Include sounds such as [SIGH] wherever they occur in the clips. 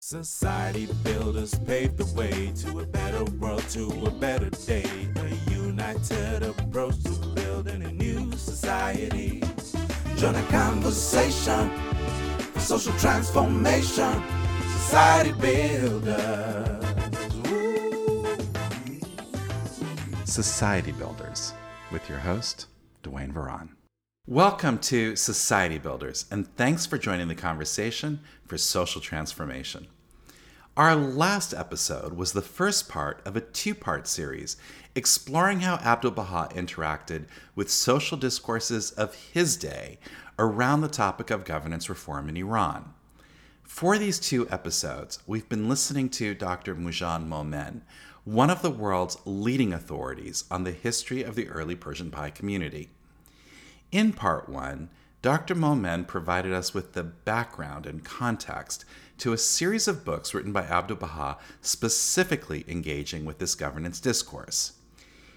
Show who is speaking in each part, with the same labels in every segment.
Speaker 1: Society builders paved the way to a better world, to a better day. A united approach to building a new society. Join a conversation for social transformation. Society builders. Woo.
Speaker 2: Society Builders with your host, Duane Varan. Welcome to Society Builders, and thanks for joining the conversation for social transformation. Our last episode was the first part of a two part series exploring how Abdu'l Baha interacted with social discourses of his day around the topic of governance reform in Iran. For these two episodes, we've been listening to Dr. Moojan Momen, one of the world's leading authorities on the history of the early Persian Baha'i community. In part one, Dr. Momen provided us with the background and context to a series of books written by Abdu'l Baha specifically engaging with this governance discourse.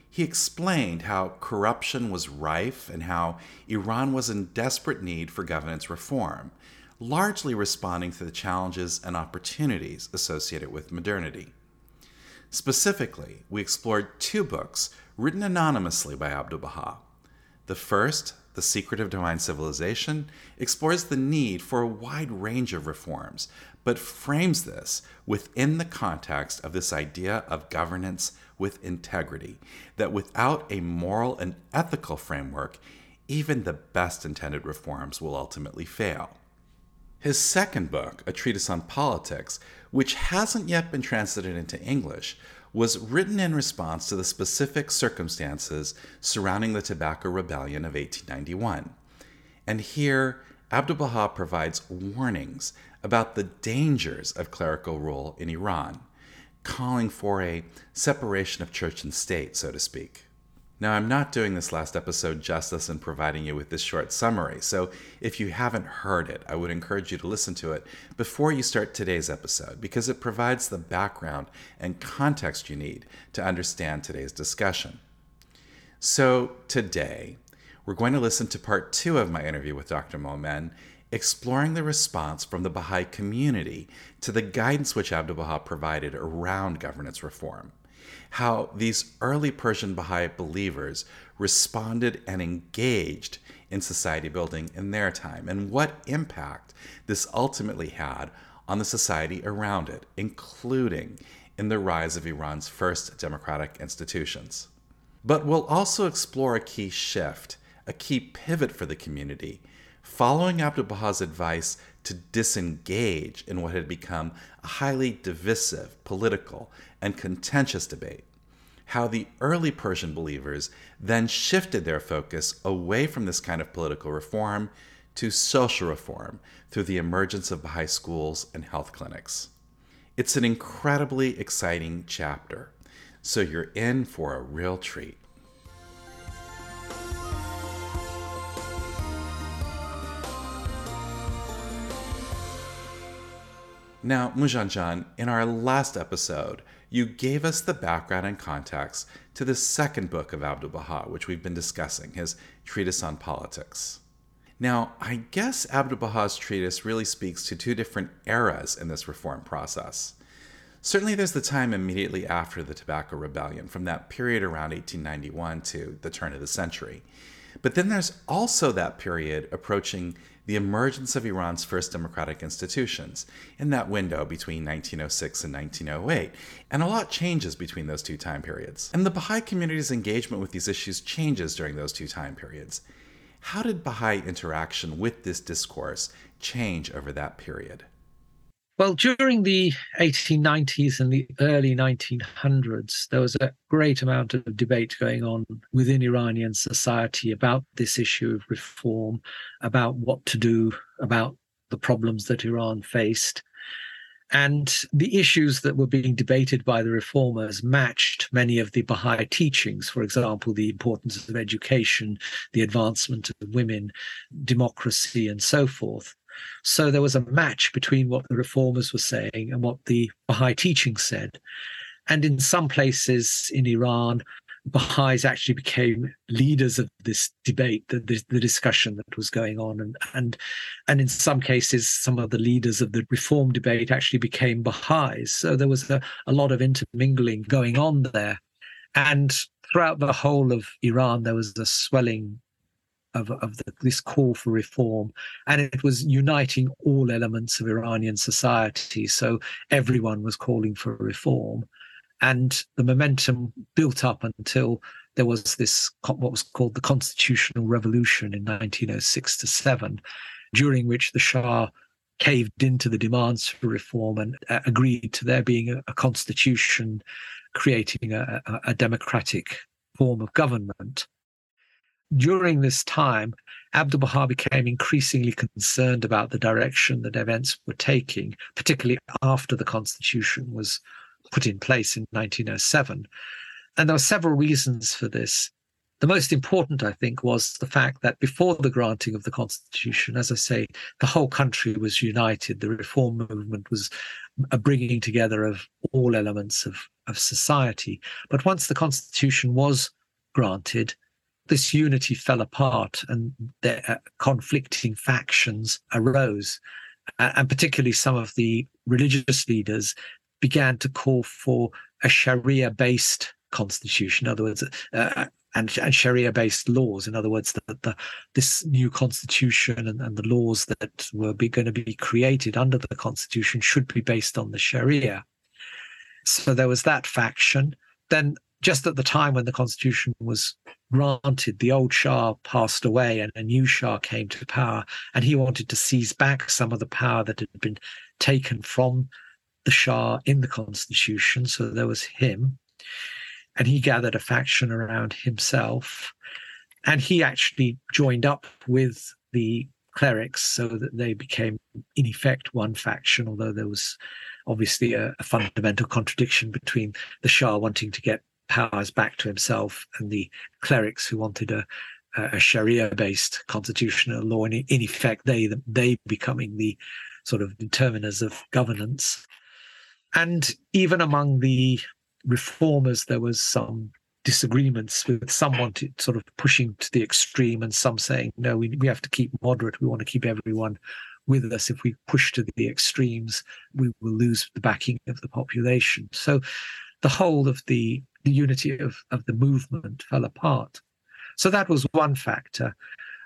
Speaker 2: He explained how corruption was rife and how Iran was in desperate need for governance reform, largely responding to the challenges and opportunities associated with modernity. Specifically, we explored two books written anonymously by Abdu'l Baha. The first, The Secret of Divine Civilization, explores the need for a wide range of reforms, but frames this within the context of this idea of governance with integrity, that without a moral and ethical framework, even the best intended reforms will ultimately fail. His second book, A Treatise on Politics, which hasn't yet been translated into English, was written in response to the specific circumstances surrounding the Tobacco Rebellion of 1891. And here, Abdu'l Baha provides warnings about the dangers of clerical rule in Iran, calling for a separation of church and state, so to speak. Now, I'm not doing this last episode justice in providing you with this short summary, so if you haven't heard it, I would encourage you to listen to it before you start today's episode because it provides the background and context you need to understand today's discussion. So, today, we're going to listen to part two of my interview with Dr. Momen, exploring the response from the Baha'i community to the guidance which Abdu'l Baha provided around governance reform how these early Persian Baha'i believers responded and engaged in society building in their time, and what impact this ultimately had on the society around it, including in the rise of Iran's first democratic institutions. But we'll also explore a key shift, a key pivot for the community, following Abdu'l Baha's advice to disengage in what had become a highly divisive, political, and contentious debate. How the early Persian believers then shifted their focus away from this kind of political reform to social reform through the emergence of Baha'i schools and health clinics. It's an incredibly exciting chapter, so you're in for a real treat. Now, Moojan jan, in our last episode, you gave us the background and context to the second book of Abdu'l Baha, which we've been discussing, his Treatise on Politics. Now, I guess Abdu'l Baha's treatise really speaks to two different eras in this reform process. Certainly, there's the time immediately after the Tobacco Rebellion, from that period around 1891 to the turn of the century. But then there's also that period approaching the emergence of Iran's first democratic institutions in that window between 1906 and 1908. And a lot changes between those two time periods. And the Baha'i community's engagement with these issues changes during those two time periods. How did Baha'i interaction with this discourse change over that period?
Speaker 3: Well, during the 1890s and the early 1900s, there was a great amount of debate going on within Iranian society about this issue of reform, about what to do about the problems that Iran faced. And the issues that were being debated by the reformers matched many of the Baha'i teachings. For example, the importance of education, the advancement of women, democracy, and so forth. So there was a match between what the reformers were saying and what the Baha'i teaching said. And in some places in Iran, Baha'is actually became leaders of this debate, the, the, the, discussion that was going on, and and and in some cases, some of the leaders of the reform debate actually became Baha'is. So there was a, a lot of intermingling going on there, and throughout the whole of Iran, there was a swelling of, of the, this call for reform, and it was uniting all elements of Iranian society. So everyone was calling for reform and the momentum built up until there was this what was called the constitutional revolution in 1906 to 7 during which the shah caved into the demands for reform and uh, agreed to there being a, a constitution creating a, a, a democratic form of government during this time Abdul Baha became increasingly concerned about the direction that events were taking, particularly after the constitution was put in place in 1907. And there were several reasons for this. The most important, I think, was the fact that before the granting of the Constitution, as I say, the whole country was united. The reform movement was a bringing together of all elements of, of society. But once the Constitution was granted, this unity fell apart and the uh, conflicting factions arose. and particularly some of the religious leaders began to call for a Sharia based constitution. In other words, uh, and, and Sharia based laws. In other words, that the, this new constitution and, and the laws that were be, going to be created under the constitution should be based on the Sharia. So there was that faction. Then, just at the time when the constitution was granted, the old Shah passed away and a new Shah came to power, and he wanted to seize back some of the power that had been taken from the Shah in the constitution. So there was him. And he gathered a faction around himself. And he actually joined up with the clerics so that they became, in effect, one faction, although there was obviously a, a fundamental contradiction between the Shah wanting to get powers back to himself and the clerics who wanted a, a Sharia-based constitutional law, and in effect, they they becoming the sort of determiners of governance. And even among the reformers, there was some disagreements with some wanted sort of pushing to the extreme and some saying, no, we, we have to keep moderate. We want to keep everyone with us. If we push to the extremes, we will lose the backing of the population. So the whole of the, the unity of, of the movement fell apart. So that was one factor.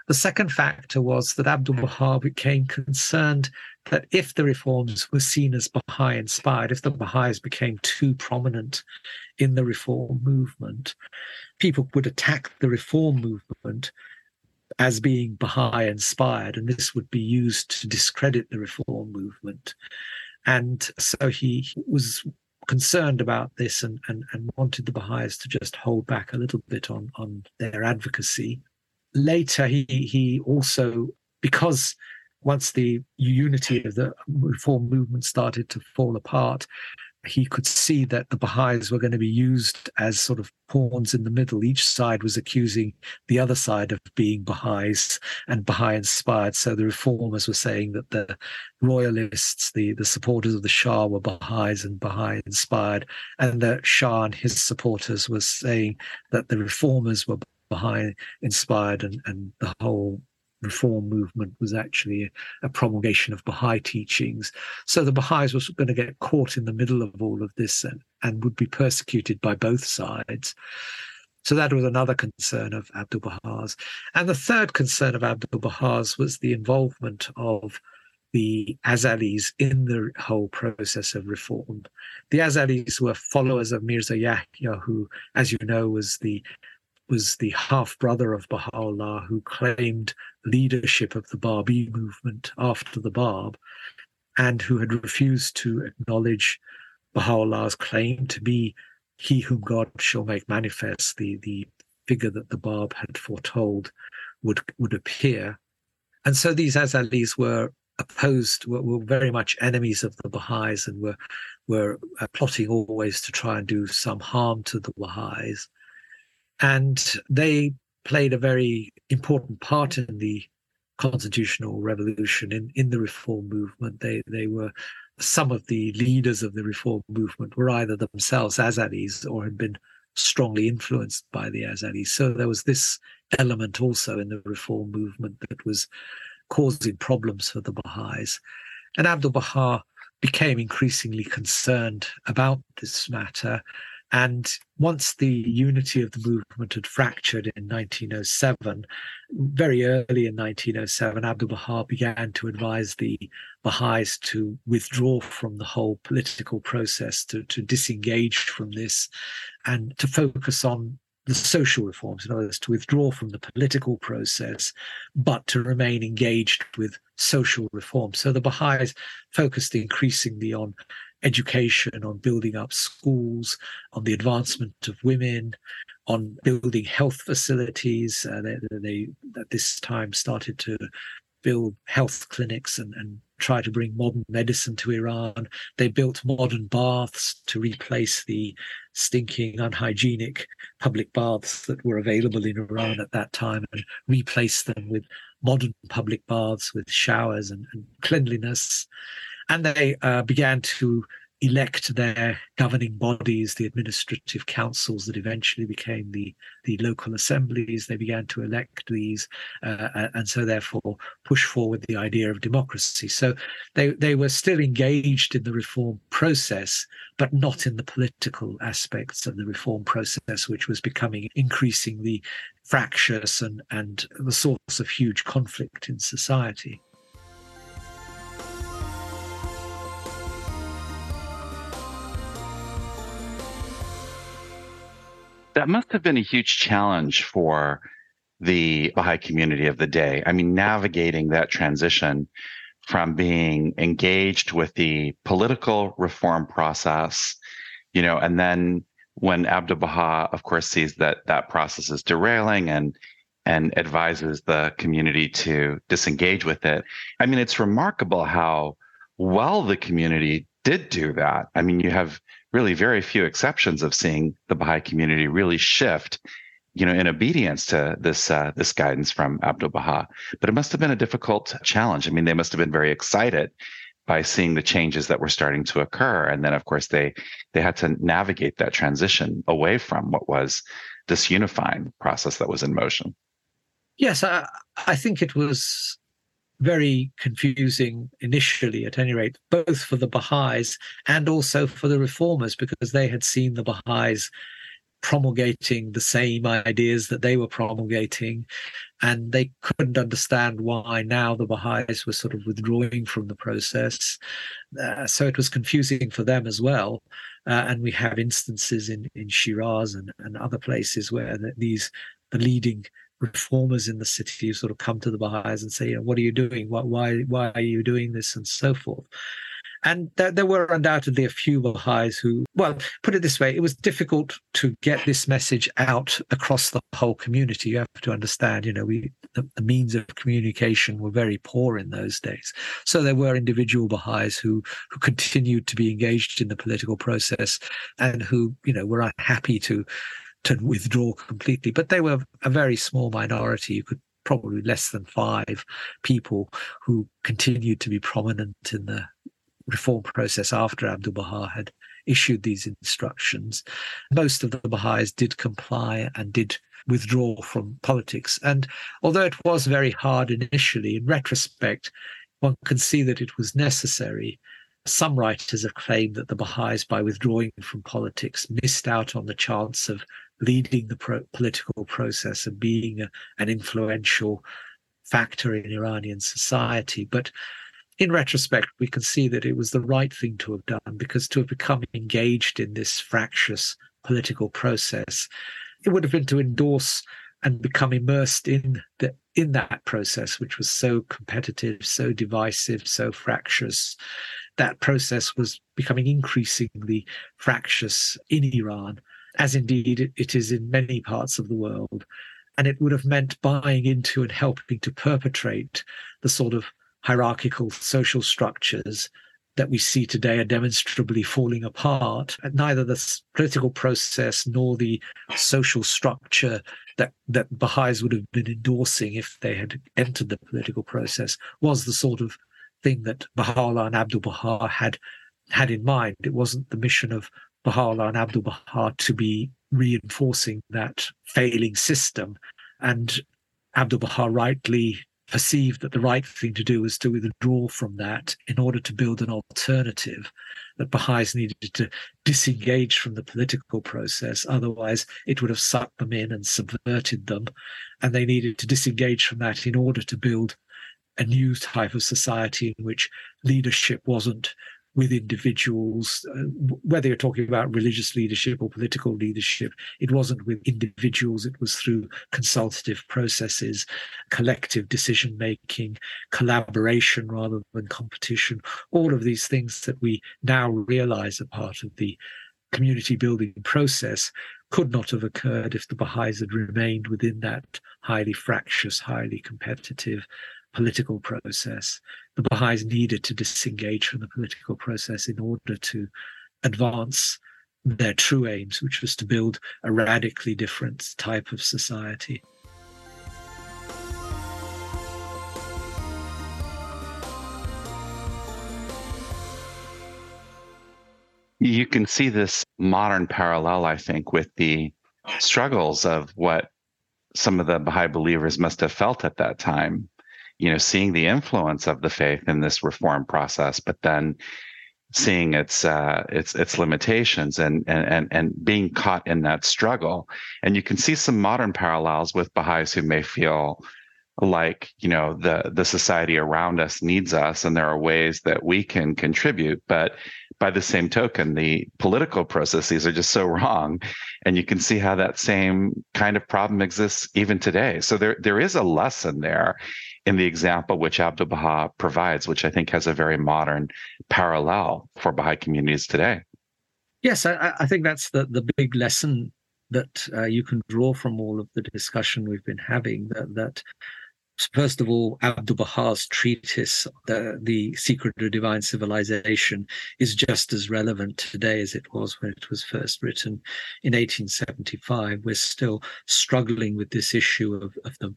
Speaker 3: The second factor was that Abdul Baha became concerned that if the reforms were seen as Baha'i inspired, if the Baha'is became too prominent in the reform movement, people would attack the reform movement as being Baha'i inspired, and this would be used to discredit the reform movement. And so he was concerned about this and, and, and wanted the Baha'is to just hold back a little bit on, on their advocacy. Later, he, he also, because once the unity of the reform movement started to fall apart, he could see that the Baha'is were going to be used as sort of pawns in the middle. Each side was accusing the other side of being Baha'is and Baha'i inspired. So the reformers were saying that the royalists, the, the supporters of the Shah, were Baha'is and Baha'i inspired. And the Shah and his supporters were saying that the reformers were Baha'i inspired and, and the whole reform movement was actually a, promulgation of Baha'i teachings. So the Baha'is were going to get caught in the middle of all of this and, and would be persecuted by both sides. So that was another concern of Abdul Baha's. And the third concern of Abdul Baha's was the involvement of the Azalis in the whole process of reform. The Azalis were followers of Mirza Yahya, who, as you know, was the was the half brother of Baha'u'llah who claimed leadership of the Babi movement after the Bab and who had refused to acknowledge Baha'u'llah's claim to be he whom God shall make manifest, the, the figure that the Bab had foretold would, would appear. And so these Azalis were opposed, were, were very much enemies of the Baha'is and were, were uh, plotting always to try and do some harm to the Baha'is. And they played a very important part in the constitutional revolution in, in the reform movement. They they were some of the leaders of the reform movement were either themselves Azalis or had been strongly influenced by the Azalis. So there was this element also in the reform movement that was causing problems for the Baha'is. And Abdul Baha became increasingly concerned about this matter. And once the unity of the movement had fractured in 1907, very early in 1907, Abdul Baha began to advise the Baha'is to withdraw from the whole political process, to, to disengage from this, and to focus on the social reforms, in other words, to withdraw from the political process, but to remain engaged with social reform. So the Baha'is focused increasingly on education, on building up schools, on the advancement of women, on building health facilities. Uh, they, they, at this time started to build health clinics and, and try to bring modern medicine to Iran. They built modern baths to replace the stinking, unhygienic public baths that were available in Iran at that time and replace them with modern public baths with showers and, and cleanliness. And they uh, began to elect their governing bodies, the administrative councils that eventually became the, the local assemblies. They began to elect these, uh, and so therefore push forward the idea of democracy. So they, they were still engaged in the reform process, but not in the political aspects of the reform process, which was becoming increasingly fractious and, and the source of huge conflict in society.
Speaker 2: That must have been a huge challenge for the Baha'i community of the day. I mean, navigating that transition from being engaged with the political reform process, you know, and then when Abdu'l Baha, of course, sees that that process is derailing and and advises the community to disengage with it. I mean, it's remarkable how well the community did do that. I mean, you have really very few exceptions of seeing the Baha'i community really shift, you know, in obedience to this uh, this guidance from Abdu'l Baha. But it must have been a difficult challenge. I mean, they must have been very excited by seeing the changes that were starting to occur, and then of course they they had to navigate that transition away from what was this unifying process that was in motion.
Speaker 3: Yes, I, I think it was very confusing initially, at any rate, both for the Baha'is and also for the reformers, because they had seen the Baha'is promulgating the same ideas that they were promulgating, and they couldn't understand why now the Baha'is were sort of withdrawing from the process. Uh, so it was confusing for them as well. Uh, and we have instances in, in Shiraz and, and other places where the, these the leading reformers in the city sort of come to the Baha'is and say, "What are you doing? Why, why, why are you doing this?" and so forth. And there, there, were undoubtedly a few Baha'is who, well, put it this way, it was difficult to get this message out across the whole community. You have to understand, you know, we the, the means of communication were very poor in those days. So there were individual Baha'is who who continued to be engaged in the political process and who, you know, were unhappy to to withdraw completely. But they were a very small minority. You could probably less than five people who continued to be prominent in the reform process after Abdu'l Baha had issued these instructions. Most of the Baha'is did comply and did withdraw from politics. And although it was very hard initially, in retrospect, one can see that it was necessary. Some writers have claimed that the Baha'is, by withdrawing from politics, missed out on the chance of leading the pro- political process and being a, an influential factor in Iranian society. But in retrospect, we can see that it was the right thing to have done because to have become engaged in this fractious political process, it would have been to endorse and become immersed in the in that process, which was so competitive, so divisive, so fractious. That process was becoming increasingly fractious in Iran as indeed it is in many parts of the world. And it would have meant buying into and helping to perpetrate the sort of hierarchical social structures that we see today are demonstrably falling apart. Neither the political process nor the social structure that, that Baha'is would have been endorsing if they had entered the political process was the sort of thing that Baha'u'llah and Abdul Baha had had in mind. It wasn't the mission of Baha'u'llah and Abdul Baha to be reinforcing that failing system. And Abdul Baha rightly perceived that the right thing to do was to withdraw from that in order to build an alternative that Baha'is needed to disengage from the political process. Otherwise, it would have sucked them in and subverted them. And they needed to disengage from that in order to build a new type of society in which leadership wasn't with individuals, uh, whether you're talking about religious leadership or political leadership, it wasn't with individuals, it was through consultative processes, collective decision making, collaboration rather than competition. All of these things that we now realize are part of the community building process could not have occurred if the Baha'is had remained within that highly fractious, highly competitive political process. The Baha'is needed to disengage from the political process in order to advance their true aims, which was to build a radically different type of society.
Speaker 2: You can see this modern parallel, I think, with the struggles of what some of the Baha'i believers must have felt at that time you know, seeing the influence of the faith in this reform process, but then seeing its uh, its its limitations and and and being caught in that struggle. And you can see some modern parallels with Baha'is who may feel like you know the the society around us needs us and there are ways that we can contribute but by the same token the political processes are just so [LAUGHS] wrong. And you can see how that same kind of problem exists even today. So there there is a lesson there in the example which Abdu'l Baha provides, which I think has a very modern parallel for Baha'i communities today.
Speaker 3: Yes, I, I think that's the, the big lesson that uh, you can draw from all of the discussion we've been having. That, that first of all, Abdu'l Baha's treatise, the, the Secret of Divine Civilization, is just as relevant today as it was when it was first written in 1875. We're still struggling with this issue of, of the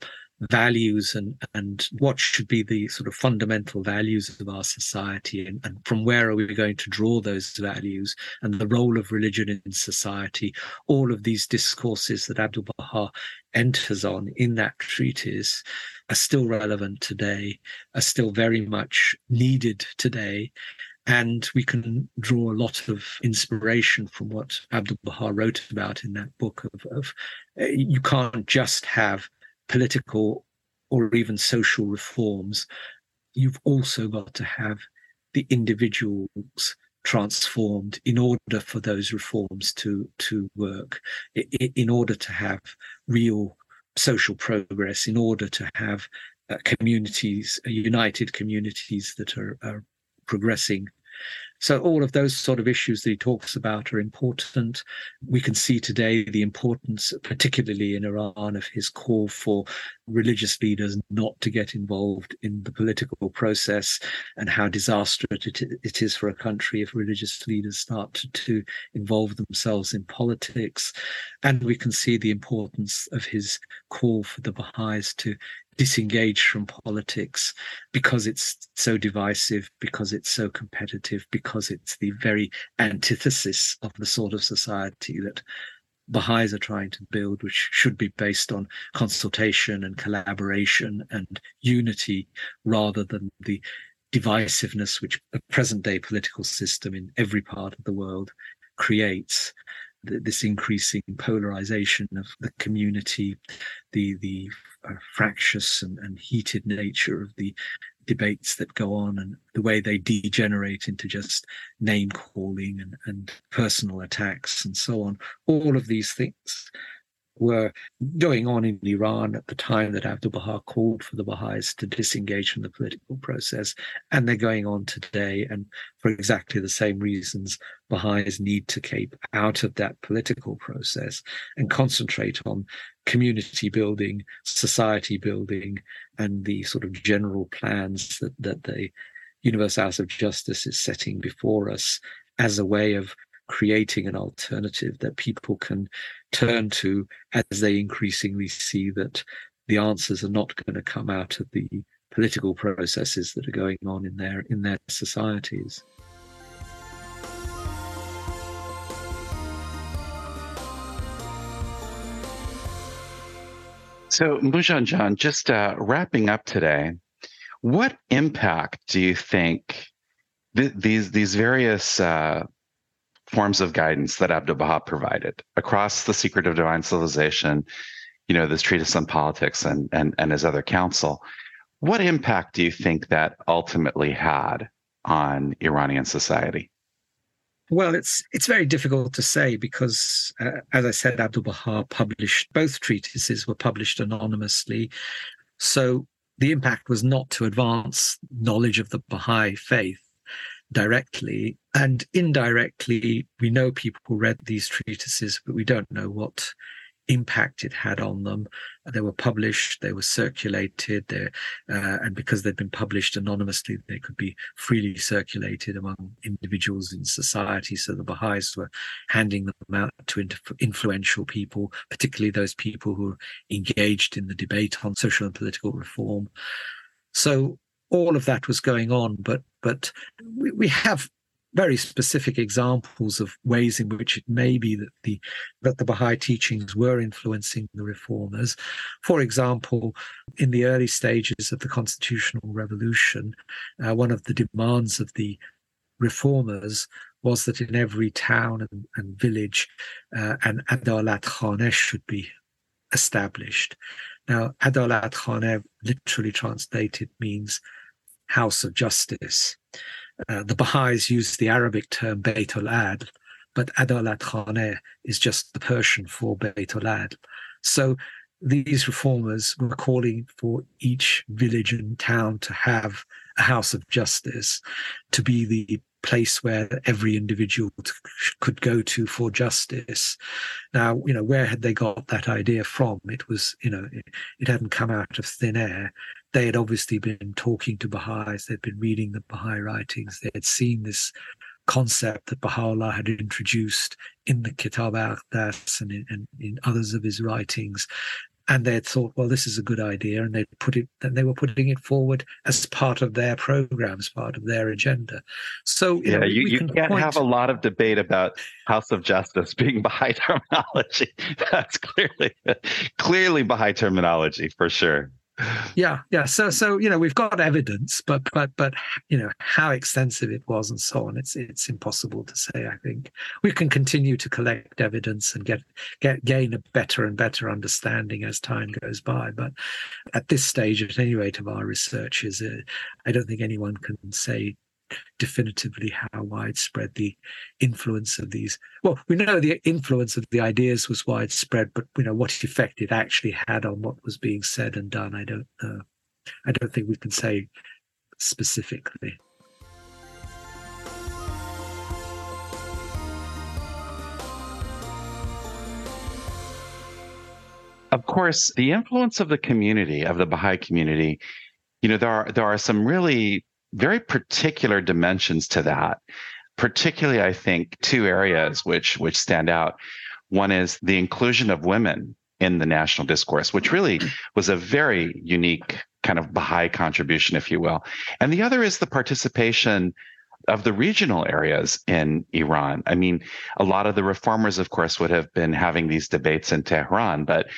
Speaker 3: values and and what should be the sort of fundamental values of our society and, and from where are we going to draw those values and the role of religion in society all of these discourses that abdul baha enters on in that treatise are still relevant today are still very much needed today. And we can draw a lot of inspiration from what Abdul Baha wrote about in that book of, of uh, you can't just have political or even social reforms, you've also got to have the individuals transformed in order for those reforms to to work in order to have real social progress in order to have uh, communities uh, united communities that are, are progressing so all of those sort of issues that he talks about are important. We can see today the importance, particularly in Iran, of his call for religious leaders not to get involved in the political process and how disastrous it is for a country if religious leaders start to, to involve themselves in politics. And we can see the importance of his call for the Baha'is to disengage from politics because it's so divisive, because it's so competitive, because it's the very antithesis of the sort of society that Baha'is are trying to build, which should be based on consultation and collaboration and unity rather than the divisiveness which a present day political system in every part of the world creates this increasing polarization of the community, the the uh, fractious and, and heated nature of the debates that go on and the way they degenerate into just name calling and, and personal attacks and so on. All of these things were going on in Iran at the time that Abdul Baha called for the Baha'is to disengage from the political process. And they're going on today. And for exactly the same reasons, Baha'is need to keep out of that political process and concentrate on community building, society building, and the sort of general plans that, that the Universal House of Justice is setting before us as a way of creating an alternative that people can turn to as they increasingly see that the answers are not going to come out of the political processes that are going on in their in their societies.
Speaker 2: So, Moojan jan, just uh, wrapping up today, what impact do you think th- these these various uh, forms of guidance that Abdu'l Baha provided across the secret of divine civilization, you know, this treatise on politics and and and his other counsel, what impact do you think that ultimately had on Iranian society?
Speaker 3: Well, it's it's very difficult to say because, uh, as I said, Abdu'l Baha published both treatises were published anonymously, so the impact was not to advance knowledge of the Baha'i faith directly, and indirectly, we know people read these treatises, but we don't know what impact it had on them. They were published, they were circulated, uh, and because they'd been published anonymously, they could be freely circulated among individuals in society. So the Baha'is were handing them out to influential people, particularly those people who were engaged in the debate on social and political reform. So all of that was going on, but but we, we have very specific examples of ways in which it may be that the that the Baha'i teachings were influencing the reformers. For example, in the early stages of the constitutional revolution, uh, one of the demands of the reformers was that in every town and, and village, uh, an Adalat Khane should be established. Now, Adalat Khane, literally translated, means house of justice. Uh, the Baha'is use the Arabic term Bayt al-Adl, but Adalat Khane is just the Persian for Bayt al-Adl. So these reformers were calling for each village and town to have a house of justice, to be the place where every individual t- could go to for justice. Now, you know, where had they got that idea from? It was, you know, it, it hadn't come out of thin air they had obviously been talking to Baha'is, they'd been reading the Baha'i writings, they had seen this concept that Baha'u'llah had introduced in the Kitab al-Aqdas and in, and in others of his writings. And they had thought, well, this is a good idea, and they put it, and they were putting it forward as part of their programs, part of their agenda. So,
Speaker 2: you yeah, know, you, you can not have a lot of debate about House of Justice [LAUGHS] being Baha'i terminology. [LAUGHS] That's clearly, clearly Baha'i terminology for sure
Speaker 3: yeah yeah. So so you know we've got evidence but but but you know how extensive it was and so on it's it's impossible to say i think. We can continue to collect evidence and get get gain a better and better understanding as time goes by but at this stage at any rate of our research is uh, i don't think anyone can say definitively how widespread the influence of these well we know the influence of the ideas was widespread but you know what effect it actually had on what was being said and done i don't know. I don't think we can say specifically.
Speaker 2: Of course the influence of the community of the baha'i community you know there are there are some really very particular dimensions to that. Particularly, I think two areas which which stand out. One is the inclusion of women in the national discourse, which really was a very unique kind of Baha'i contribution, if you will. And the other is the participation of the regional areas in Iran. I mean, a lot of the reformers, of course, would have been having these debates in Tehran, but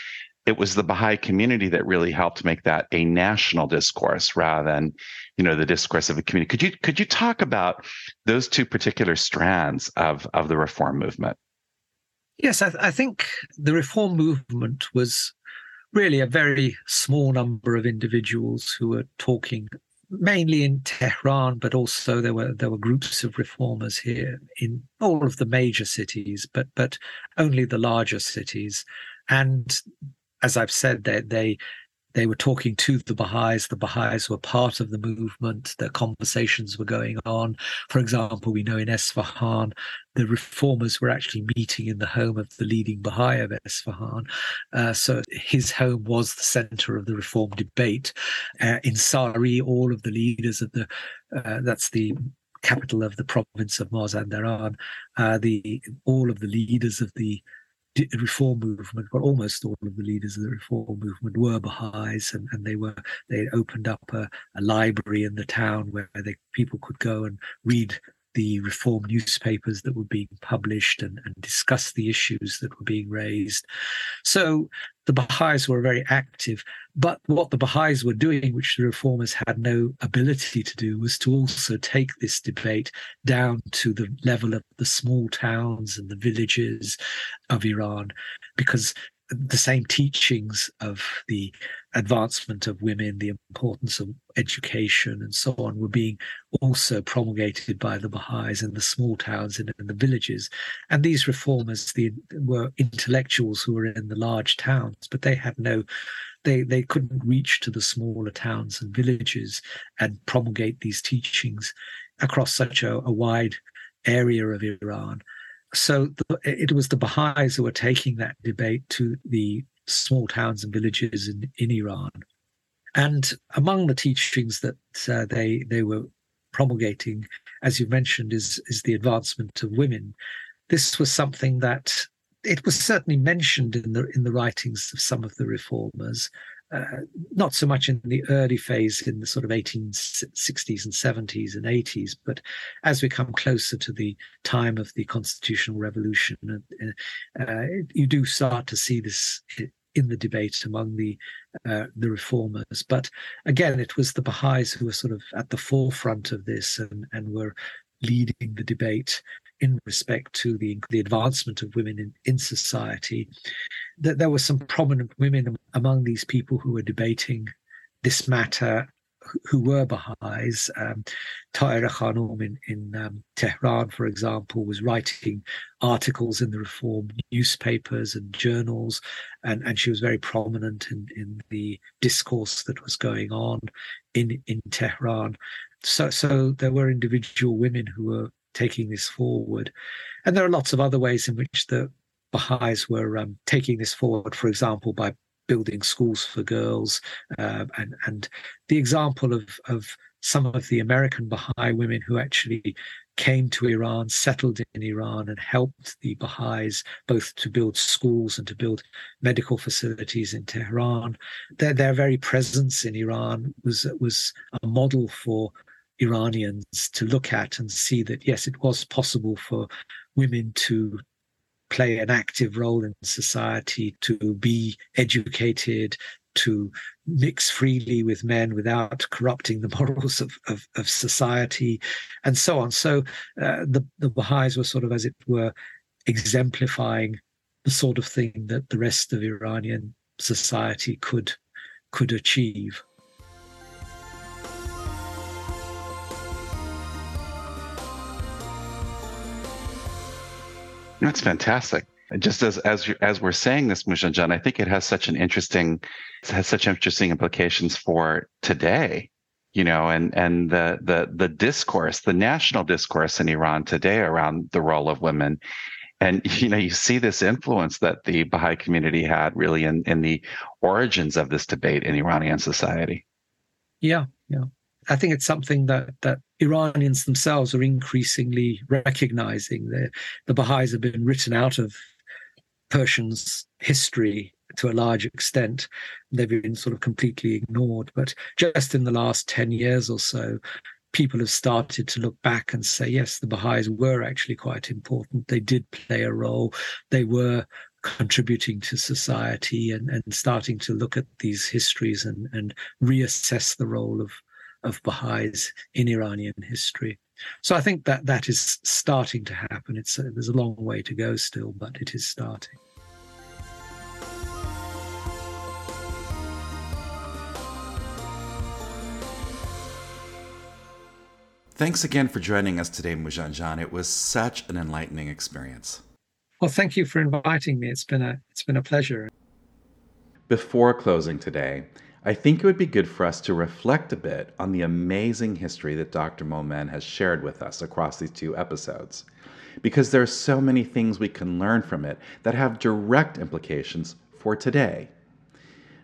Speaker 2: it was the Baha'i community that really helped make that a national discourse rather than, you know, the discourse of a community. Could you could you talk about those two particular strands of of the reform movement?
Speaker 3: Yes, I, I think the reform movement was really a very small number of individuals who were talking mainly in Tehran, but also there were there were groups of reformers here in all of the major cities, but but only the larger cities. And as I've said, they they they were talking to the Baha'is. The Baha'is were part of the movement. The conversations were going on. For example, we know in Esfahan, the reformers were actually meeting in the home of the leading Baha'i of Esfahan. Uh, so his home was the center of the reform debate. Uh, in Sari, all of the leaders of the, uh, that's the capital of the province of Mazandaran, uh, the all of the leaders of the reform movement, but almost all of the leaders of the reform movement were Baha'is, and, and they were they opened up a, a library in the town where they, people could go and read the reform newspapers that were being published and, and discuss the issues that were being raised. So the Baha'is were very active. But what the Baha'is were doing, which the reformers had no ability to do, was to also take this debate down to the level of the small towns and the villages of Iran, because the same teachings of the advancement of women, the importance of education, and so on, were being also promulgated by the Baha'is in the small towns and in the villages. And these reformers the, were intellectuals who were in the large towns, but they had no. They, they couldn't reach to the smaller towns and villages and promulgate these teachings across such a, a wide area of Iran so the, it was the Baha'is who were taking that debate to the small towns and villages in, in Iran. And among the teachings that uh, they they were promulgating, as you mentioned, is is the advancement of women. This was something that it was certainly mentioned in the in the writings of some of the reformers, uh, not so much in the early phase in the sort of 1860s and 70s and 80s, but as we come closer to the time of the constitutional revolution, uh, uh, you do start to see this in the debate among the uh, the reformers. But again, it was the Baha'is who were sort of at the forefront of this and, and were leading the debate in respect to the, the advancement of women in, in society, that there were some prominent women among these people who were debating this matter who were Baha'is. Um, Tahira Khanum in, in um, Tehran, for example, was writing articles in the Reform newspapers and journals, and, and she was very prominent in, in the discourse that was going on in, in Tehran. So, so there were individual women who were taking this forward. And there are lots of other ways in which the Baha'is were um, taking this forward, for example, by building schools for girls. Uh, and, and the example of, of some of the American Baha'i women who actually came to Iran, settled in Iran, and helped the Baha'is both to build schools and to build medical facilities in Tehran. Their, their very presence in Iran was was a model for Iranians to look at and see that yes, it was possible for women to play an active role in society, to be educated, to mix freely with men without corrupting the [LAUGHS] morals of, of, of society, and so on. So uh, the, the Baha'is were sort of, as it were, exemplifying the sort of thing that the rest of Iranian society could could achieve.
Speaker 2: That's fantastic. Just as as as we're saying this, Moojan jan, I think it has such an interesting has such interesting implications for today. You know, and and the the the discourse, the national discourse in Iran today around the role of women. And [LAUGHS] you know, you see this influence that the Baha'i community had really in in the origins of this debate in Iranian society.
Speaker 3: Yeah, yeah. I think it's something that that Iranians themselves are increasingly recognizing. The, the Baha'is have been written out of Persian's history to a large extent. They've been sort of completely ignored. But just in the last 10 years or so, people have started to look back and say, yes, the Baha'is were actually quite important. They did play a role. They were contributing to society and, and starting to look at these histories and, and reassess the role of of Baha'is in Iranian history. So I think that that is starting to happen. It's uh, there's a long way to go still, but it is starting.
Speaker 2: Thanks again for joining us today, Moojan jan. It was such an enlightening experience.
Speaker 3: Well, thank you for inviting me. It's been a it's been a pleasure.
Speaker 2: Before closing today, I think it would be good for us to reflect a bit on the amazing history that Dr. Momen has shared with us across these two episodes. Because there are so many things we can learn from it that have direct implications for today.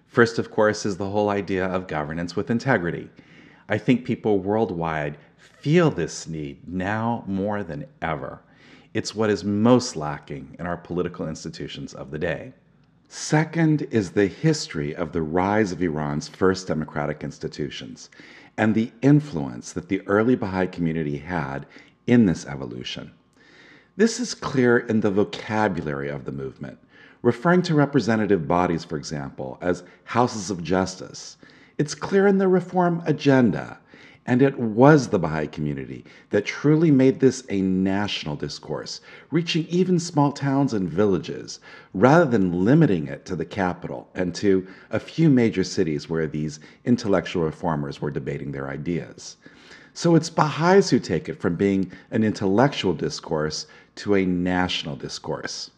Speaker 2: First, of course, is the whole idea of governance with integrity. I think people worldwide feel this need now more than ever. It's what is most lacking in our political institutions of the day. Second is the history of the rise of Iran's first democratic institutions and the influence that the early Baha'i community had in this evolution. This is clear in the vocabulary of the movement, referring to representative bodies, for example, as houses of justice. It's clear in the reform agenda, and it was the Baha'i community that truly made this a national discourse, reaching even small towns and villages, rather than limiting it to the capital and to a few major cities where these intellectual reformers were debating their ideas. So it's Baha'is who take it from being an intellectual discourse to a national discourse.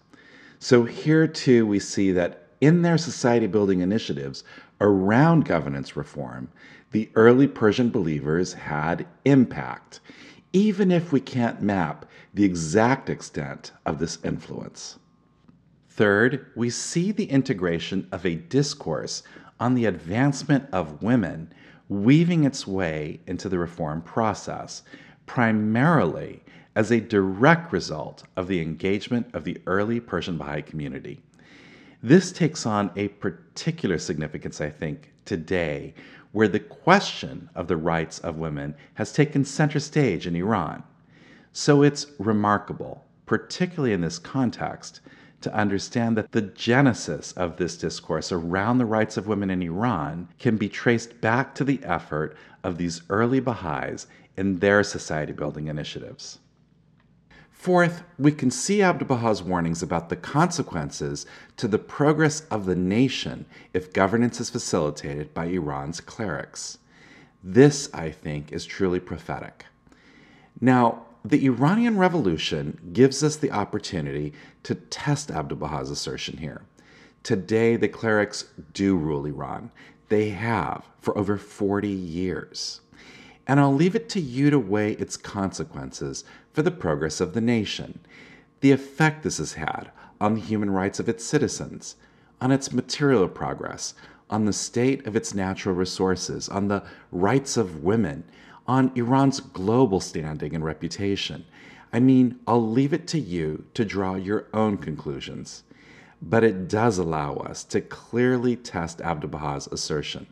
Speaker 2: So here too, we see that in their society building initiatives around governance reform, the early Persian believers had impact, even if we can't map the exact extent of this influence. Third, we see the integration of a discourse on the advancement of women weaving its way into the reform process, primarily as a direct result of the engagement of the early Persian Baha'i community. This takes on a particular significance, I think, today, where the question of the rights of women has taken center stage in Iran. So it's remarkable, particularly in this context, to understand that the genesis of this discourse around the rights of women in Iran can be traced back to the effort of these early Baha'is in their society building initiatives. Fourth, we can see Abdu'l Baha's warnings about the consequences to the progress of the nation if governance is facilitated by Iran's clerics. This, I think, is truly prophetic. Now, the Iranian Revolution gives us the opportunity to test Abdu'l Baha's assertion here. Today, the clerics do rule Iran. They have for over 40 years and I'll leave it to you to weigh its consequences for the progress of the nation, the effect this has had on the human rights of its citizens, on its material progress, on the state of its natural resources, on the rights of women, on Iran's global standing and reputation. I mean, I'll leave it to you to draw your own conclusions. But it does allow us to clearly test Abdu'l Baha's assertion.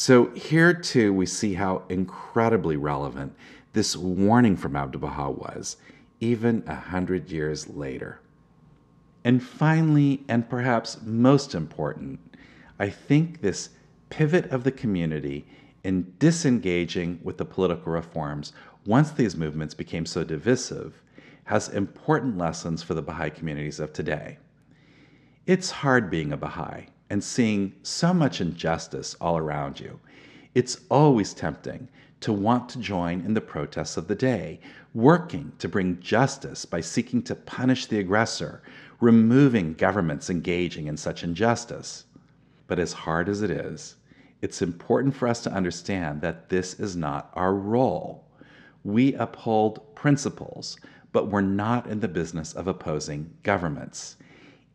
Speaker 2: So here too, we see how incredibly relevant this warning from Abdu'l Baha was, even a hundred years later. And finally, and perhaps most important, I think this pivot of the community in disengaging with the political reforms once these movements became so divisive has important lessons for the Baha'i communities of today. It's hard being a Baha'i and seeing so much injustice all around you, it's always tempting to want to join in the protests of the day, working to bring justice by seeking to punish the aggressor, removing governments engaging in such injustice. But as hard as it is, it's important for us to understand that this is not our role. We uphold principles, but we're not in the business of opposing governments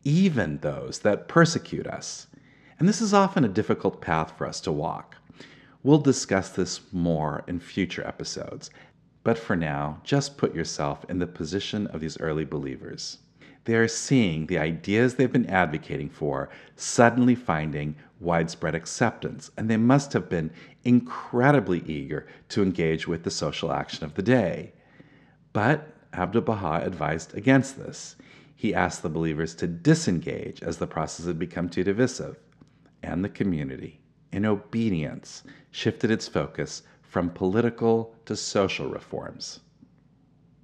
Speaker 2: even those that persecute us. And this is often a difficult path for us to walk. We'll discuss this more in future episodes, but for now, just put yourself in the position of these early believers. They are seeing the ideas they've been advocating for suddenly finding widespread acceptance, and they must have been incredibly eager to engage with the social action of the day. But Abdu'l Baha advised against this he asked the believers to disengage as the process had become too divisive. And the community, in obedience, shifted its focus from political to social reforms.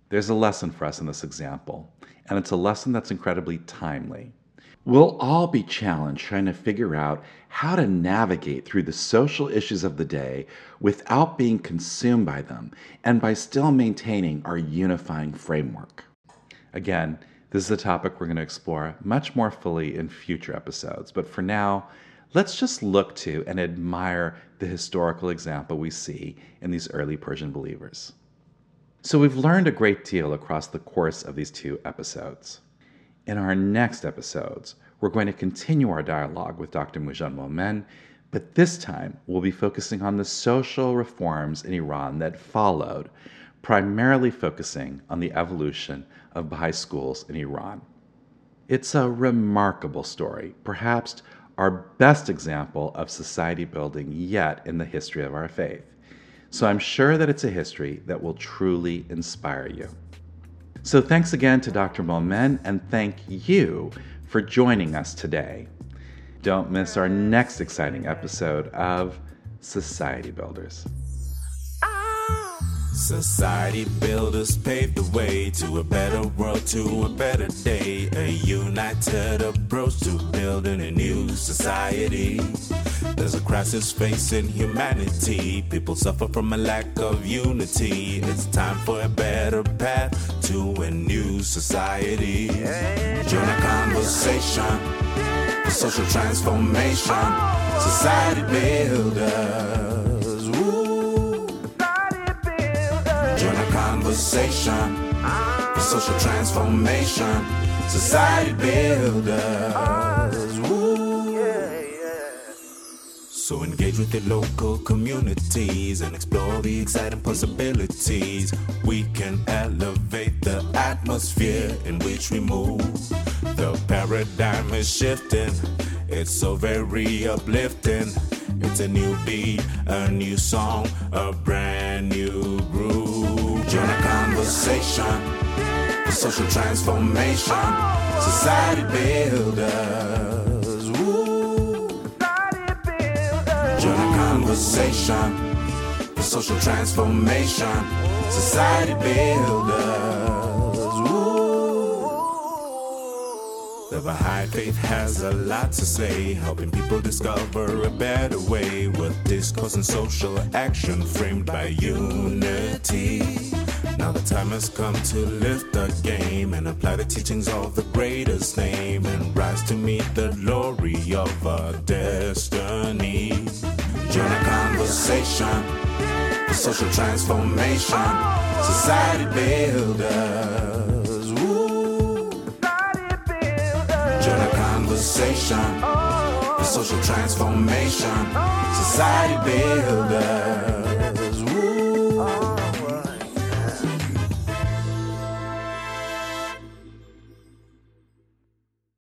Speaker 2: There's a lesson for us in this example, and it's a lesson that's incredibly timely. We'll all be challenged trying to figure out how to navigate through the social issues of the day without being consumed by them and by still maintaining our unifying framework. Again, this is a topic we're going to explore much more fully in future episodes, but for now, let's just look to and admire the historical example we see in these early Persian believers. So, we've learned a great deal across the course of these two episodes. In our next episodes, we're going to continue our dialogue with Dr. Moojan Momen, but this time we'll be focusing on the social reforms in Iran that followed, primarily focusing on the evolution of Baha'i schools in Iran. It's a remarkable story, perhaps our best example of society building yet in the history of our faith. So I'm sure that it's a history that will truly inspire you. So thanks again to Dr. Momen, and thank you for joining us today. Don't miss our next exciting episode of Society Builders.
Speaker 1: Society builders paved the way to a better world, to a better day. A united approach to building a new society. There's a crisis facing humanity. People suffer from a lack of unity. It's time for a better path to a new society. Join a conversation for social transformation. Society builders. Conversation for social transformation. Society builders. Woo. So engage with your local communities and explore the exciting possibilities. We can elevate the atmosphere in which we move. The paradigm is shifting. It's so very uplifting. It's a new beat, a new song, a brand new groove. Join a conversation for social transformation. Society builders. Join a conversation for social transformation. Society builders. The Baha'i faith has a lot to say, helping people discover a better way with discourse and social action framed by unity. Now the time has come to lift the game and apply the teachings of the greatest name and rise to meet the glory of our destiny. Join a conversation for social transformation. Society builders. Join a conversation for social transformation. Society builders.